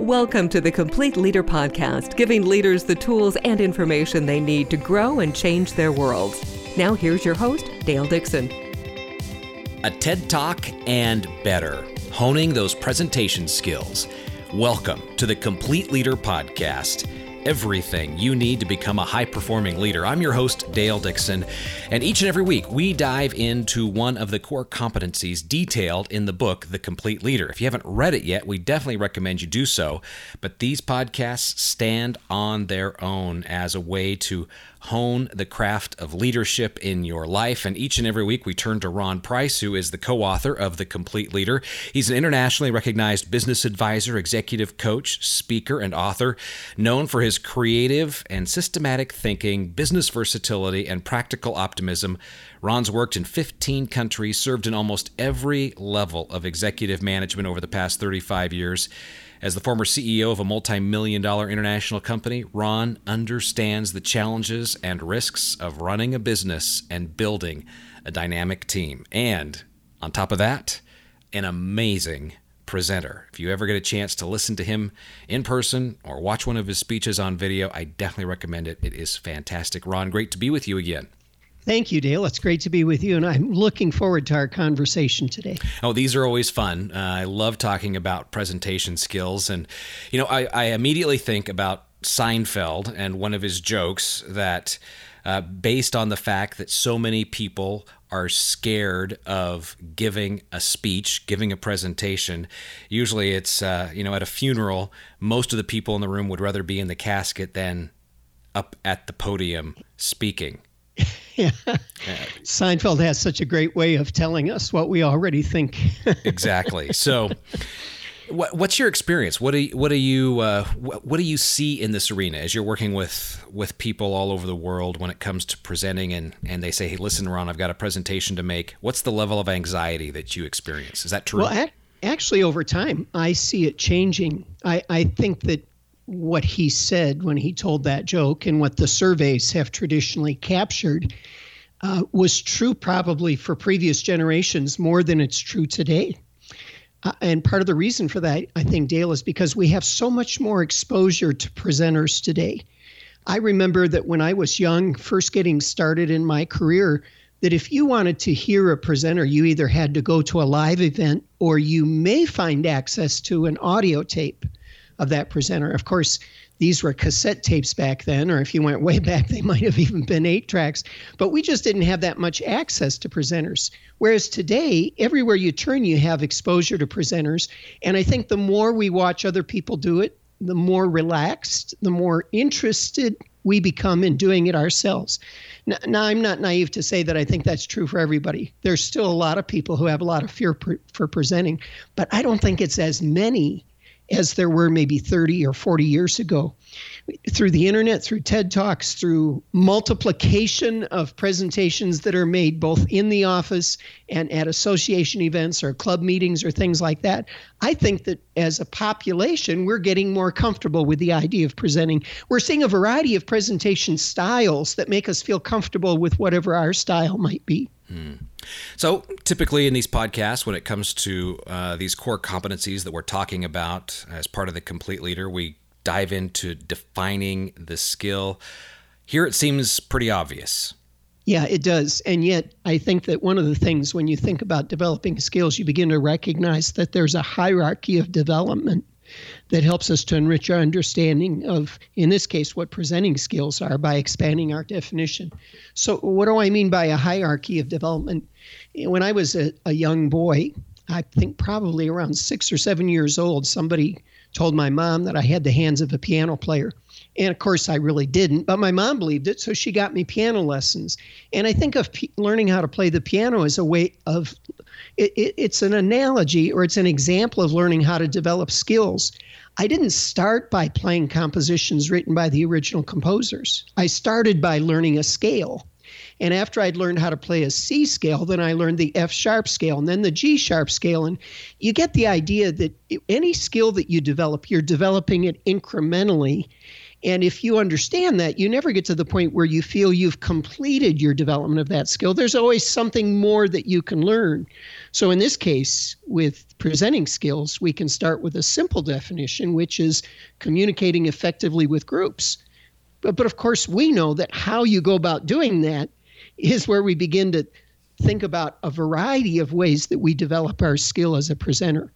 Welcome to the Complete Leader Podcast, giving leaders the tools and information they need to grow and change their worlds. Now, here's your host, Dale Dixon. A TED Talk and better, honing those presentation skills. Welcome to the Complete Leader Podcast everything you need to become a high performing leader. I'm your host, Dale Dixon, and each and every week we dive into one of the core competencies detailed in the book, The Complete Leader. If you haven't read it yet, we definitely recommend you do so. But these podcasts stand on their own as a way to hone the craft of leadership in your life. And each and every week, we turn to Ron Price, who is the co author of The Complete Leader. He's an internationally recognized business advisor, executive coach, speaker, and author, known for his creative and systematic thinking, business versatility, and practical optimism. Ron's worked in 15 countries, served in almost every level of executive management over the past 35 years. As the former CEO of a multi million dollar international company, Ron understands the challenges and risks of running a business and building a dynamic team. And on top of that, an amazing presenter. If you ever get a chance to listen to him in person or watch one of his speeches on video, I definitely recommend it. It is fantastic. Ron, great to be with you again. Thank you, Dale. It's great to be with you, and I'm looking forward to our conversation today. Oh, these are always fun. Uh, I love talking about presentation skills. And, you know, I, I immediately think about Seinfeld and one of his jokes that, uh, based on the fact that so many people are scared of giving a speech, giving a presentation. Usually it's, uh, you know, at a funeral, most of the people in the room would rather be in the casket than up at the podium speaking. Yeah. Seinfeld has such a great way of telling us what we already think. exactly. So, what, what's your experience? What do you, what do you uh, what, what do you see in this arena as you're working with with people all over the world when it comes to presenting and and they say, "Hey, listen, Ron, I've got a presentation to make." What's the level of anxiety that you experience? Is that true? Well, actually, over time, I see it changing. I I think that what he said when he told that joke and what the surveys have traditionally captured uh, was true probably for previous generations more than it's true today. Uh, and part of the reason for that, I think, Dale, is because we have so much more exposure to presenters today. I remember that when I was young, first getting started in my career, that if you wanted to hear a presenter, you either had to go to a live event or you may find access to an audio tape of that presenter. Of course, these were cassette tapes back then, or if you went way back, they might have even been eight tracks. But we just didn't have that much access to presenters. Whereas today, everywhere you turn, you have exposure to presenters. And I think the more we watch other people do it, the more relaxed, the more interested we become in doing it ourselves. Now, now, I'm not naive to say that I think that's true for everybody. There's still a lot of people who have a lot of fear for presenting, but I don't think it's as many as there were maybe 30 or 40 years ago. Through the internet, through TED Talks, through multiplication of presentations that are made both in the office and at association events or club meetings or things like that, I think that as a population, we're getting more comfortable with the idea of presenting. We're seeing a variety of presentation styles that make us feel comfortable with whatever our style might be. Hmm. So, typically in these podcasts, when it comes to uh, these core competencies that we're talking about as part of the complete leader, we dive into defining the skill. Here it seems pretty obvious. Yeah, it does. And yet, I think that one of the things when you think about developing skills, you begin to recognize that there's a hierarchy of development that helps us to enrich our understanding of, in this case, what presenting skills are by expanding our definition. So, what do I mean by a hierarchy of development? When I was a, a young boy, I think probably around six or seven years old, somebody told my mom that I had the hands of a piano player. And of course, I really didn't, but my mom believed it, so she got me piano lessons. And I think of p- learning how to play the piano as a way of it, it, it's an analogy or it's an example of learning how to develop skills. I didn't start by playing compositions written by the original composers. I started by learning a scale. And after I'd learned how to play a C scale, then I learned the F sharp scale and then the G sharp scale. And you get the idea that any skill that you develop, you're developing it incrementally And if you understand that, you never get to the point where you feel you've completed your development of that skill. There's always something more that you can learn. So, in this case, with presenting skills, we can start with a simple definition, which is communicating effectively with groups. But, but of course, we know that how you go about doing that is where we begin to think about a variety of ways that we develop our skill as a presenter.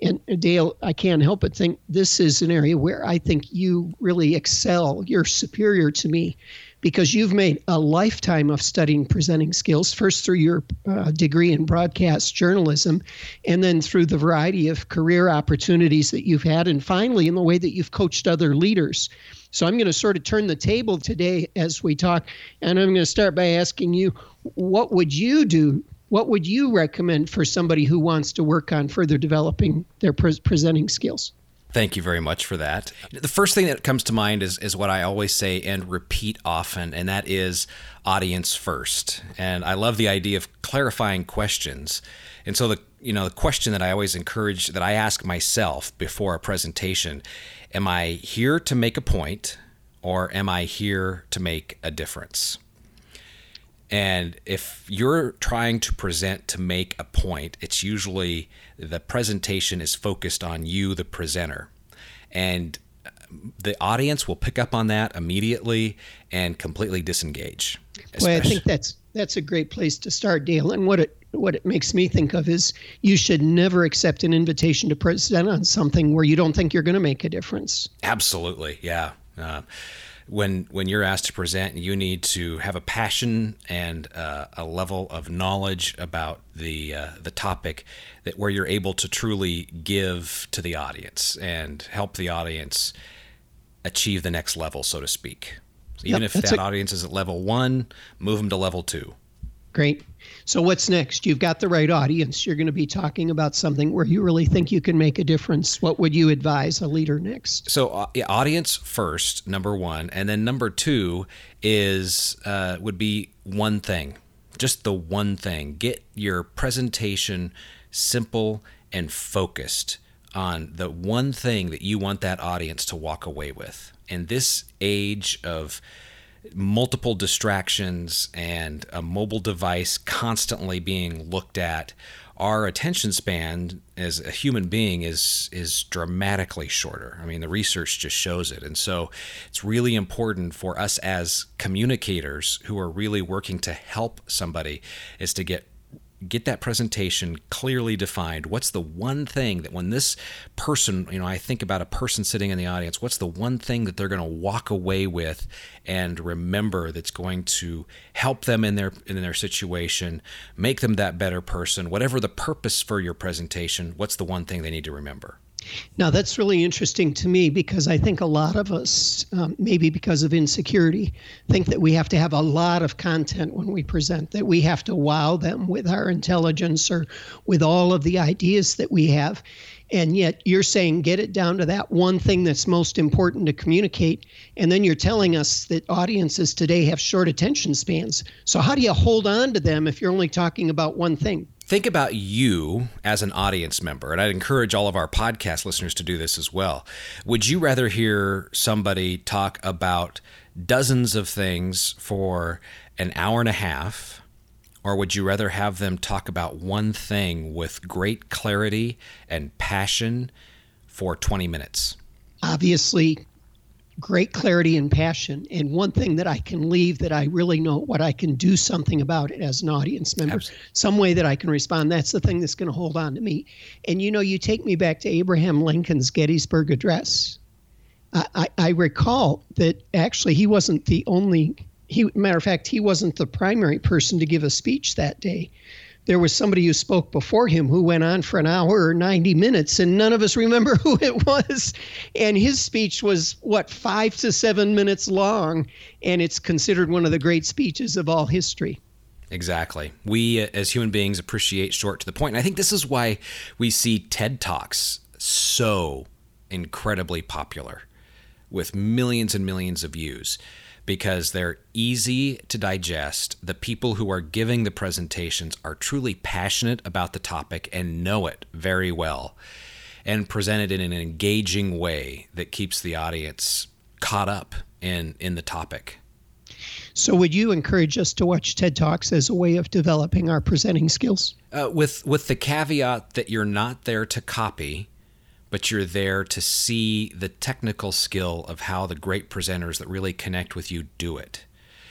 And uh, Dale, I can't help but think this is an area where I think you really excel. You're superior to me because you've made a lifetime of studying presenting skills, first through your uh, degree in broadcast journalism, and then through the variety of career opportunities that you've had, and finally in the way that you've coached other leaders. So I'm going to sort of turn the table today as we talk, and I'm going to start by asking you, what would you do what would you recommend for somebody who wants to work on further developing their pre- presenting skills? Thank you very much for that. The first thing that comes to mind is, is what I always say and repeat often, and that is audience first. And I love the idea of clarifying questions. And so the you know the question that I always encourage that I ask myself before a presentation, am I here to make a point or am I here to make a difference? And if you're trying to present to make a point, it's usually the presentation is focused on you, the presenter. And the audience will pick up on that immediately and completely disengage. Well, I think that's that's a great place to start, Dale. And what it what it makes me think of is you should never accept an invitation to present on something where you don't think you're going to make a difference. Absolutely, yeah. Uh, when when you're asked to present, you need to have a passion and uh, a level of knowledge about the uh, the topic that where you're able to truly give to the audience and help the audience achieve the next level, so to speak. Even yep, if that a- audience is at level one, move them to level two. Great. So, what's next? You've got the right audience. You're going to be talking about something where you really think you can make a difference. What would you advise a leader next? So, uh, audience first, number one, and then number two is uh, would be one thing, just the one thing. Get your presentation simple and focused on the one thing that you want that audience to walk away with. In this age of multiple distractions and a mobile device constantly being looked at, our attention span as a human being is is dramatically shorter. I mean, the research just shows it. And so it's really important for us as communicators who are really working to help somebody is to get get that presentation clearly defined. What's the one thing that when this person, you know, I think about a person sitting in the audience, what's the one thing that they're going to walk away with and remember that's going to help them in their in their situation, make them that better person, whatever the purpose for your presentation, what's the one thing they need to remember? Now, that's really interesting to me because I think a lot of us, um, maybe because of insecurity, think that we have to have a lot of content when we present, that we have to wow them with our intelligence or with all of the ideas that we have. And yet you're saying get it down to that one thing that's most important to communicate. And then you're telling us that audiences today have short attention spans. So, how do you hold on to them if you're only talking about one thing? Think about you as an audience member, and I'd encourage all of our podcast listeners to do this as well. Would you rather hear somebody talk about dozens of things for an hour and a half, or would you rather have them talk about one thing with great clarity and passion for 20 minutes? Obviously, great clarity and passion. And one thing that i can leave that i really know what i can do something about it as an audience member. Absolutely. some way that i can respond. That's the thing that's going to hold on to me. And you know you take me back to abraham lincoln's gettysburg address. I, I, I recall that actually he wasn't the only he matter of fact he wasn't the primary person to give a speech that day there was somebody who spoke before him who went on for an hour or 90 minutes, and none of us remember who it was. And his speech was, what, five to seven minutes long, and it's considered one of the great speeches of all history. Exactly. We uh, as human beings appreciate short to the point. And I think this is why we see TED Talks so incredibly popular with millions and millions of views because they're easy to digest. The people who are giving the presentations are truly passionate about the topic and know it very well and present it in an engaging way that keeps the audience caught up in in the topic. So, would you encourage us to watch TED Talks as a way of developing our presenting skills? Uh, with with the caveat that you're not there to copy, but you're there to see the technical skill of how the great presenters that really connect with you do it.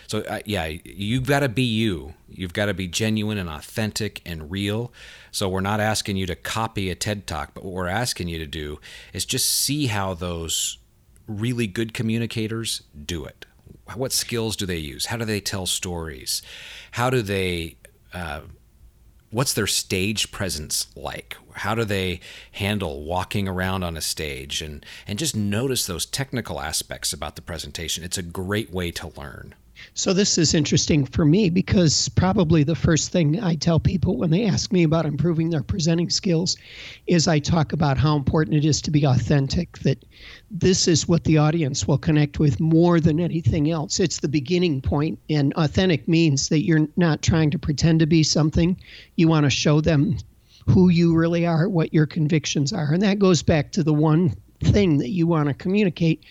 So uh, yeah, you've got to be you. You've got to be genuine and authentic and real. So we're not asking you to copy a TED Talk, but what we're asking you to do is just see how those really good communicators do it what skills do they use? How do they tell stories? How do they uh, what's their stage presence like? How do they handle walking around on a stage and and just notice those technical aspects about the presentation? It's a great way to learn. So this is interesting for me because probably the first thing I tell people when they ask me about improving their presenting skills is I talk about how important it is to be authentic that this is what the audience will connect with more than anything else. It's the beginning point and authentic means that you're not trying to pretend to be something. You want to show them who you really are, what your convictions are. And that goes back to the one thing that you want to communicate.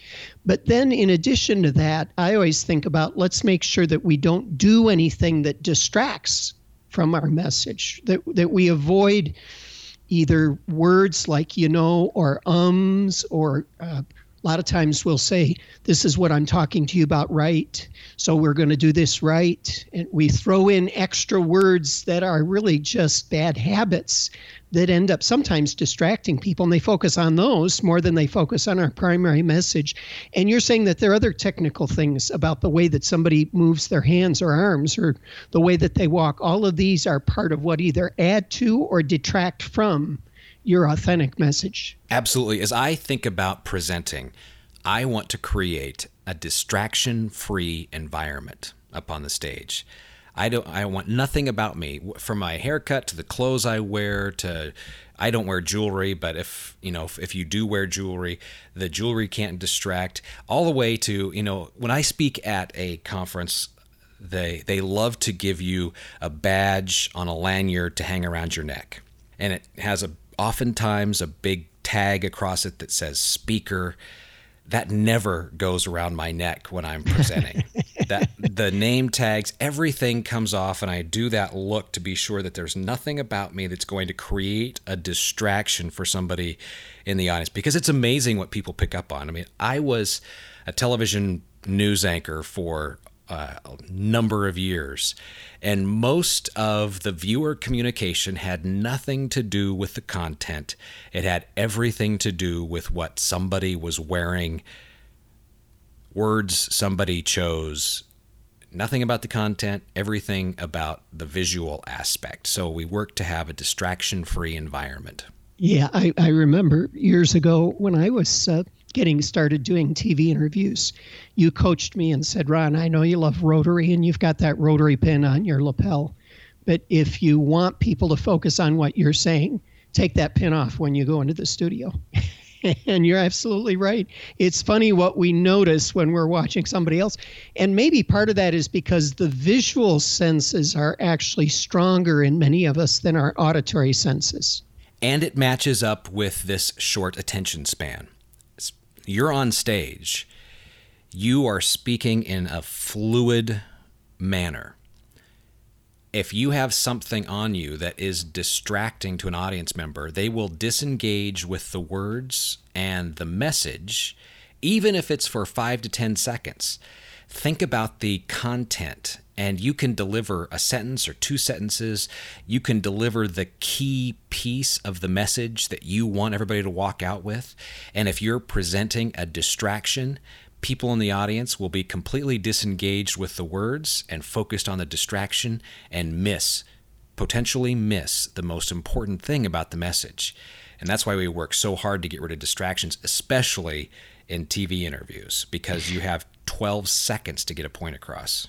But then, in addition to that, I always think about let's make sure that we don't do anything that distracts from our message, that, that we avoid either words like you know or ums or uh, a lot of times we'll say, This is what I'm talking to you about, right? So we're going to do this right. And we throw in extra words that are really just bad habits that end up sometimes distracting people. And they focus on those more than they focus on our primary message. And you're saying that there are other technical things about the way that somebody moves their hands or arms or the way that they walk. All of these are part of what either add to or detract from your authentic message. Absolutely. As I think about presenting, I want to create a distraction free environment up on the stage. I don't I want nothing about me from my haircut to the clothes I wear to I don't wear jewelry, but if you know if, if you do wear jewelry, the jewelry can't distract all the way to, you know, when I speak at a conference they they love to give you a badge on a lanyard to hang around your neck. And it has a oftentimes a big tag across it that says speaker. That never goes around my neck when I'm presenting. that the name tags, everything comes off, and I do that look to be sure that there's nothing about me that's going to create a distraction for somebody in the audience. Because it's amazing what people pick up on. I mean, I was a television news anchor for uh, a number of years. And most of the viewer communication had nothing to do with the content, it had everything to do with what somebody was wearing, words somebody chose. Nothing about the content, everything about the visual aspect. So we work to have a distraction free environment. Yeah, I, I remember years ago when I was uh, getting started doing TV interviews, you coached me and said, Ron, I know you love Rotary and you've got that Rotary pin on your lapel. But if you want people to focus on what you're saying, take that pin off when you go into the studio. and you're absolutely right. It's funny what we notice when we're watching somebody else. And maybe part of that is because the visual senses are actually stronger in many of us than our auditory senses. And it matches up with this short attention span you're on stage, you are speaking in a fluid manner. If you have something on you that is distracting to an audience member, they will disengage with the words and the message, even if it's for five to 10 seconds. Think about the content and you can deliver a sentence or two sentences. You can deliver the key piece of the message that you want everybody to walk out with. And if you're presenting a distraction, people in the audience will be completely disengaged with the words and focused on the distraction and miss, potentially miss, the most important thing about the message. And that's why we work so hard to get rid of distractions, especially in TV interviews, because you have 12 seconds to get a point across.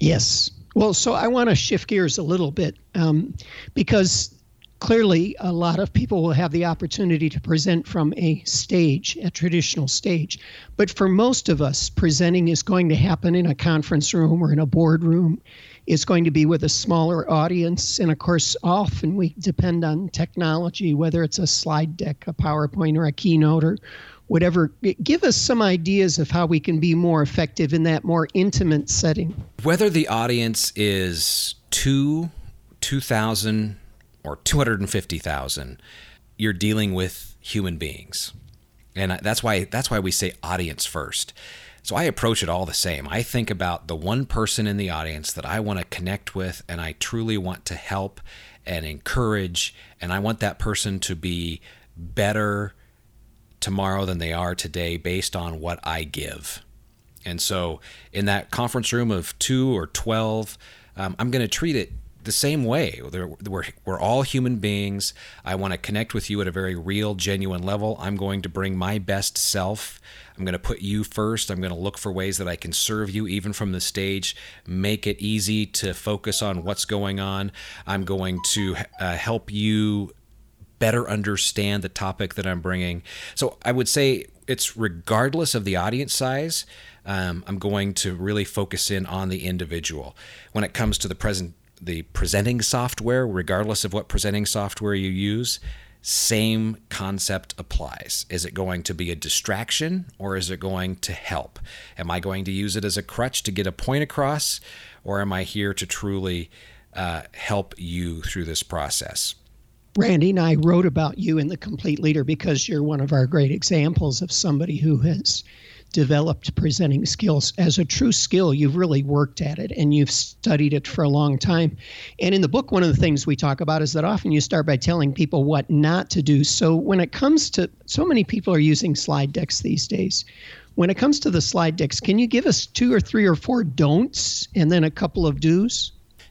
Yes. Well, so I want to shift gears a little bit um, because clearly a lot of people will have the opportunity to present from a stage, a traditional stage. But for most of us, presenting is going to happen in a conference room or in a boardroom. It's going to be with a smaller audience. And of course, often we depend on technology, whether it's a slide deck, a PowerPoint, or a keynote, or whatever. Give us some ideas of how we can be more effective in that more intimate setting. Whether the audience is two, 2,000, or 250,000, you're dealing with human beings. And that's why that's why we say audience first. So I approach it all the same. I think about the one person in the audience that I want to connect with and I truly want to help and encourage and I want that person to be better tomorrow than they are today based on what I give. And so, in that conference room of two or 12, um, I'm going to treat it the same way. We're, we're all human beings. I want to connect with you at a very real, genuine level. I'm going to bring my best self. I'm going to put you first. I'm going to look for ways that I can serve you even from the stage, make it easy to focus on what's going on. I'm going to uh, help you better understand the topic that I'm bringing. So I would say it's regardless of the audience size. Um, I'm going to really focus in on the individual. When it comes to the present, the presenting software, regardless of what presenting software you use, same concept applies. Is it going to be a distraction or is it going to help? Am I going to use it as a crutch to get a point across, or am I here to truly uh, help you through this process? Randy and I wrote about you in The Complete Leader because you're one of our great examples of somebody who has developed presenting skills as a true skill. You've really worked at it and you've studied it for a long time. And in the book, one of the things we talk about is that often you start by telling people what not to do. So when it comes to so many people are using slide decks these days. When it comes to the slide decks, can you give us two or three or four don'ts and then a couple of do's?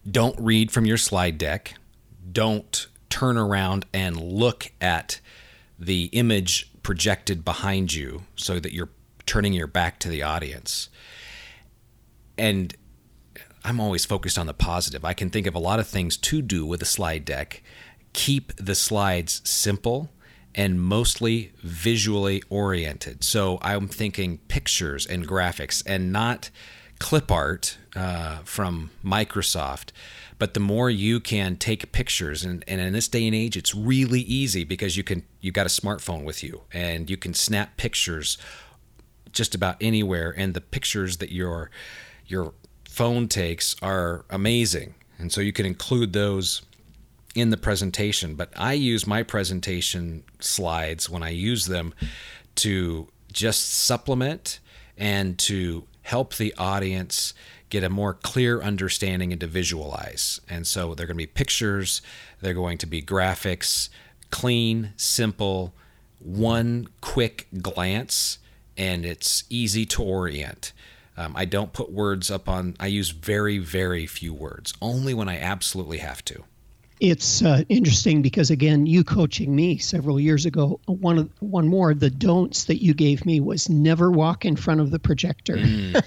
Don't read from your slide deck. Don't turn around and look at the image projected behind you so that you're turning your back to the audience. And I'm always focused on the positive. I can think of a lot of things to do with a slide deck. Keep the slides simple and mostly visually oriented. So I'm thinking pictures and graphics and not clip art uh, from Microsoft but the more you can take pictures and, and in this day and age it's really easy because you can you got a smartphone with you and you can snap pictures just about anywhere and the pictures that your your phone takes are amazing and so you can include those in the presentation but i use my presentation slides when i use them to just supplement and to help the audience get a more clear understanding and to visualize. And so they're going to be pictures, they're going to be graphics, clean, simple, one quick glance, and it's easy to orient. Um, I don't put words up on, I use very, very few words, only when I absolutely have to. It's uh, interesting because again, you coaching me several years ago, one of one more the don'ts that you gave me was never walk in front of the projector. Mm.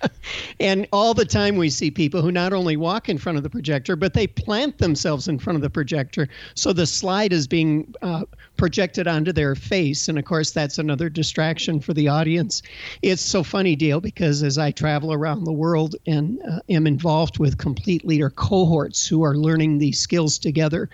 and all the time we see people who not only walk in front of the projector, but they plant themselves in front of the projector. So the slide is being uh, projected onto their face. And of course, that's another distraction for the audience. It's so funny, Dale, because as I travel around the world and uh, am involved with complete leader cohorts who are learning these skills together,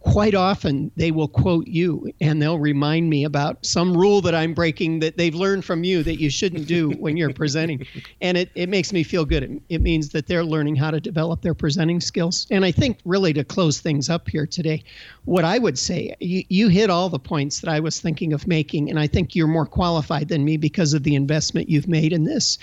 quite often they will quote you and they'll remind me about some rule that I'm breaking that they've learned from you that you shouldn't do when you're presenting. And it, it makes me feel good. It, it means that they're learning how to develop their presenting skills. And I think, really, to close things up here today, what I would say, you, you hit all the points that I was thinking of making. And I think you're more qualified than me because of the investment you've made in this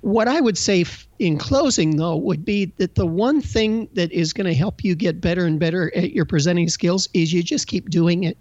what I would say in closing, though, would be that the one thing that is going to help you get better and better at your presenting skills is you just keep doing it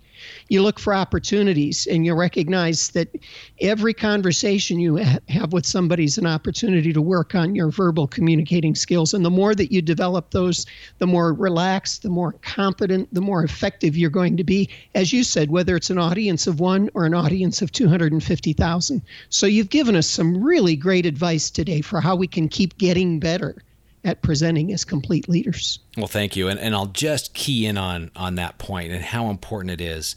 you look for opportunities and you recognize that every conversation you ha- have with somebody is an opportunity to work on your verbal communicating skills. And the more that you develop those, the more relaxed, the more competent, the more effective you're going to be. As you said, whether it's an audience of one or an audience of 250,000. So you've given us some really great advice today for how we can keep getting better at presenting as complete leaders. Well, thank you. And, and I'll just key in on, on that point and how important it is.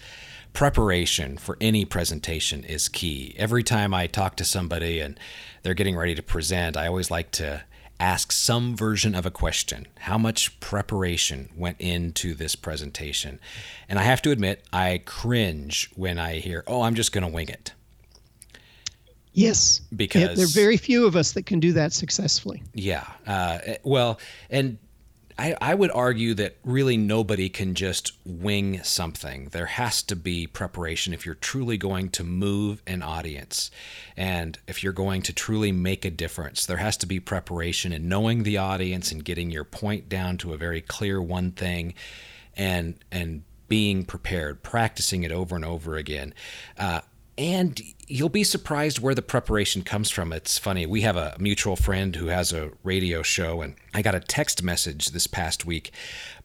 Preparation for any presentation is key. Every time I talk to somebody and they're getting ready to present, I always like to ask some version of a question. How much preparation went into this presentation? And I have to admit, I cringe when I hear, oh, I'm just going to wing it. Yes, because yeah, there are very few of us that can do that successfully. Yeah, uh, well, and I, I would argue that really nobody can just wing something. There has to be preparation if you're truly going to move an audience. And if you're going to truly make a difference, there has to be preparation in knowing the audience and getting your point down to a very clear one thing and and being prepared, practicing it over and over again. Uh, and you'll be surprised where the preparation comes from. It's funny. We have a mutual friend who has a radio show, and I got a text message this past week.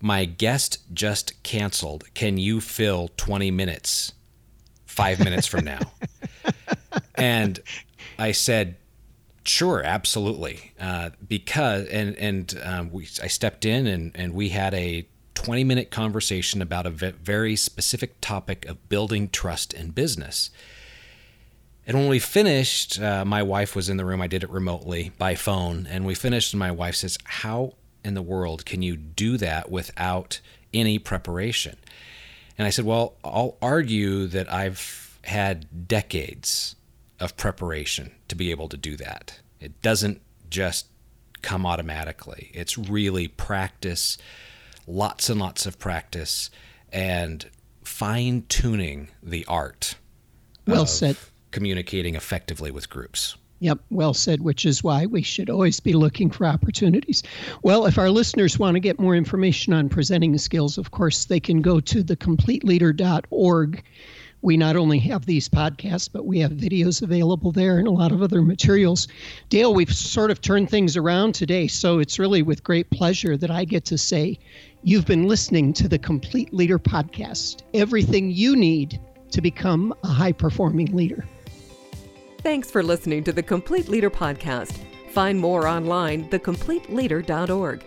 My guest just canceled. Can you fill 20 minutes five minutes from now? and I said, Sure, absolutely. Uh, because and and um, we, I stepped in and and we had a 20 minute conversation about a very specific topic of building trust in business. And when we finished, uh, my wife was in the room. I did it remotely by phone. And we finished, and my wife says, How in the world can you do that without any preparation? And I said, Well, I'll argue that I've had decades of preparation to be able to do that. It doesn't just come automatically, it's really practice, lots and lots of practice, and fine tuning the art. Well said communicating effectively with groups. Yep, well said, which is why we should always be looking for opportunities. Well, if our listeners want to get more information on presenting skills, of course, they can go to thecompleteleader.org. We not only have these podcasts, but we have videos available there and a lot of other materials. Dale, we've sort of turned things around today, so it's really with great pleasure that I get to say you've been listening to the Complete Leader Podcast. Everything you need to become a high performing leader. Thanks for listening to the Complete Leader Podcast. Find more online, thecompleteleader.org.